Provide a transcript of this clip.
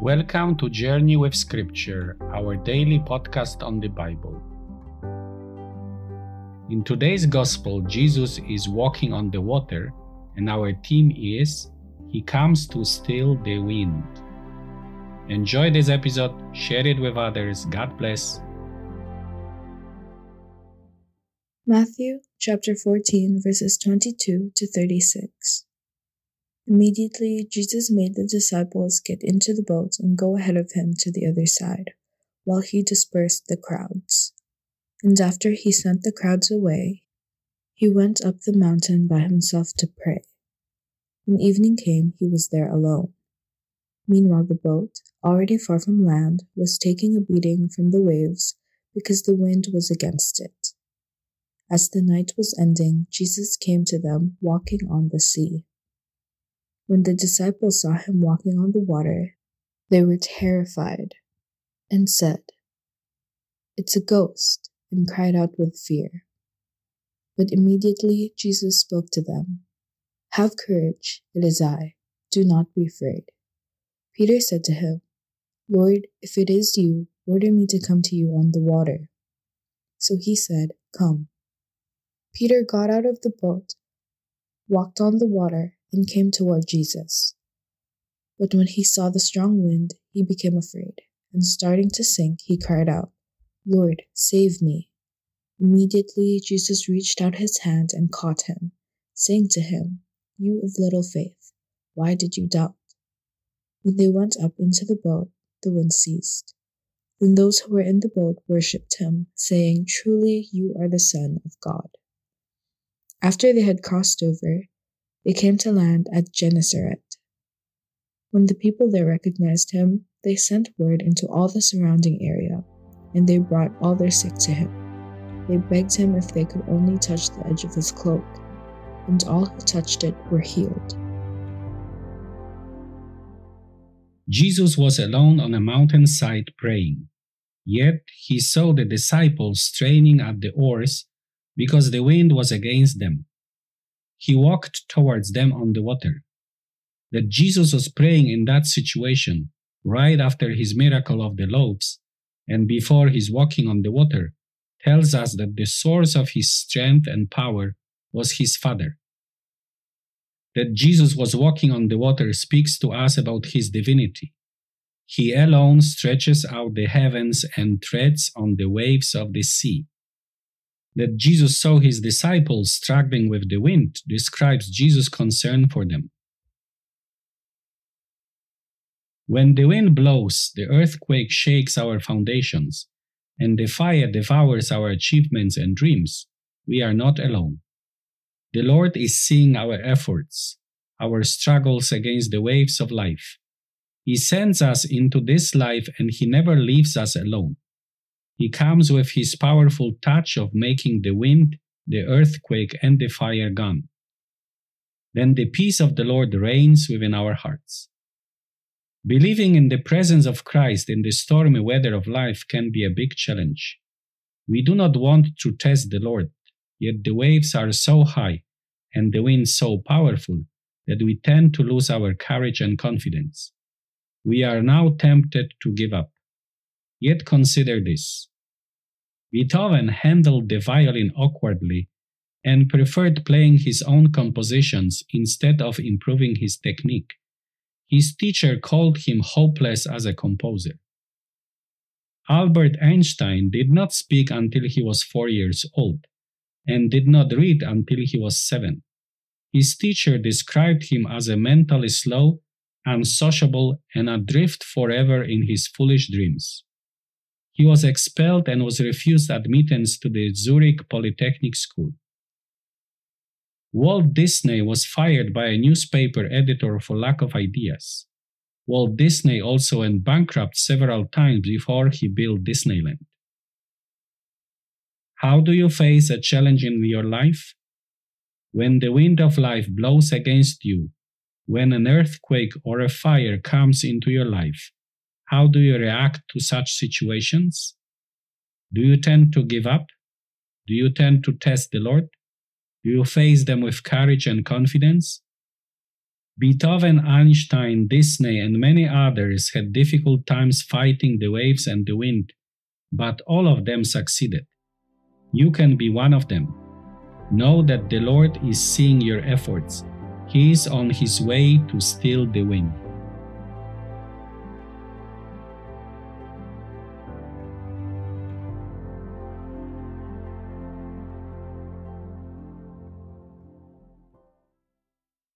Welcome to Journey with Scripture, our daily podcast on the Bible. In today's Gospel, Jesus is walking on the water, and our theme is He comes to still the wind. Enjoy this episode, share it with others. God bless. Matthew chapter 14, verses 22 to 36. Immediately Jesus made the disciples get into the boat and go ahead of him to the other side, while he dispersed the crowds. And after he sent the crowds away, he went up the mountain by himself to pray. When evening came, he was there alone. Meanwhile, the boat, already far from land, was taking a beating from the waves because the wind was against it. As the night was ending, Jesus came to them walking on the sea. When the disciples saw him walking on the water, they were terrified and said, It's a ghost, and cried out with fear. But immediately Jesus spoke to them. Have courage, it is I. Do not be afraid. Peter said to him, Lord, if it is you, order me to come to you on the water. So he said, Come. Peter got out of the boat, walked on the water, and came toward Jesus. But when he saw the strong wind, he became afraid, and starting to sink, he cried out, Lord, save me. Immediately Jesus reached out his hand and caught him, saying to him, You of little faith, why did you doubt? When they went up into the boat, the wind ceased. Then those who were in the boat worshipped him, saying, Truly you are the Son of God. After they had crossed over, they came to land at Gennesaret. When the people there recognized him, they sent word into all the surrounding area, and they brought all their sick to him. They begged him if they could only touch the edge of his cloak, and all who touched it were healed. Jesus was alone on a mountainside praying. Yet he saw the disciples straining at the oars because the wind was against them. He walked towards them on the water. That Jesus was praying in that situation right after his miracle of the loaves and before his walking on the water tells us that the source of his strength and power was his Father. That Jesus was walking on the water speaks to us about his divinity. He alone stretches out the heavens and treads on the waves of the sea that Jesus saw his disciples struggling with the wind describes Jesus' concern for them. When the wind blows, the earthquake shakes our foundations, and the fire devours our achievements and dreams, we are not alone. The Lord is seeing our efforts, our struggles against the waves of life. He sends us into this life and He never leaves us alone. He comes with his powerful touch of making the wind, the earthquake, and the fire gone. Then the peace of the Lord reigns within our hearts. Believing in the presence of Christ in the stormy weather of life can be a big challenge. We do not want to test the Lord, yet the waves are so high and the wind so powerful that we tend to lose our courage and confidence. We are now tempted to give up. Yet consider this. Beethoven handled the violin awkwardly and preferred playing his own compositions instead of improving his technique. His teacher called him hopeless as a composer. Albert Einstein did not speak until he was four years old and did not read until he was seven. His teacher described him as a mentally slow, unsociable, and adrift forever in his foolish dreams. He was expelled and was refused admittance to the Zurich Polytechnic School. Walt Disney was fired by a newspaper editor for lack of ideas. Walt Disney also went bankrupt several times before he built Disneyland. How do you face a challenge in your life? When the wind of life blows against you, when an earthquake or a fire comes into your life, how do you react to such situations? Do you tend to give up? Do you tend to test the Lord? Do you face them with courage and confidence? Beethoven, Einstein, Disney, and many others had difficult times fighting the waves and the wind, but all of them succeeded. You can be one of them. Know that the Lord is seeing your efforts. He is on his way to still the wind.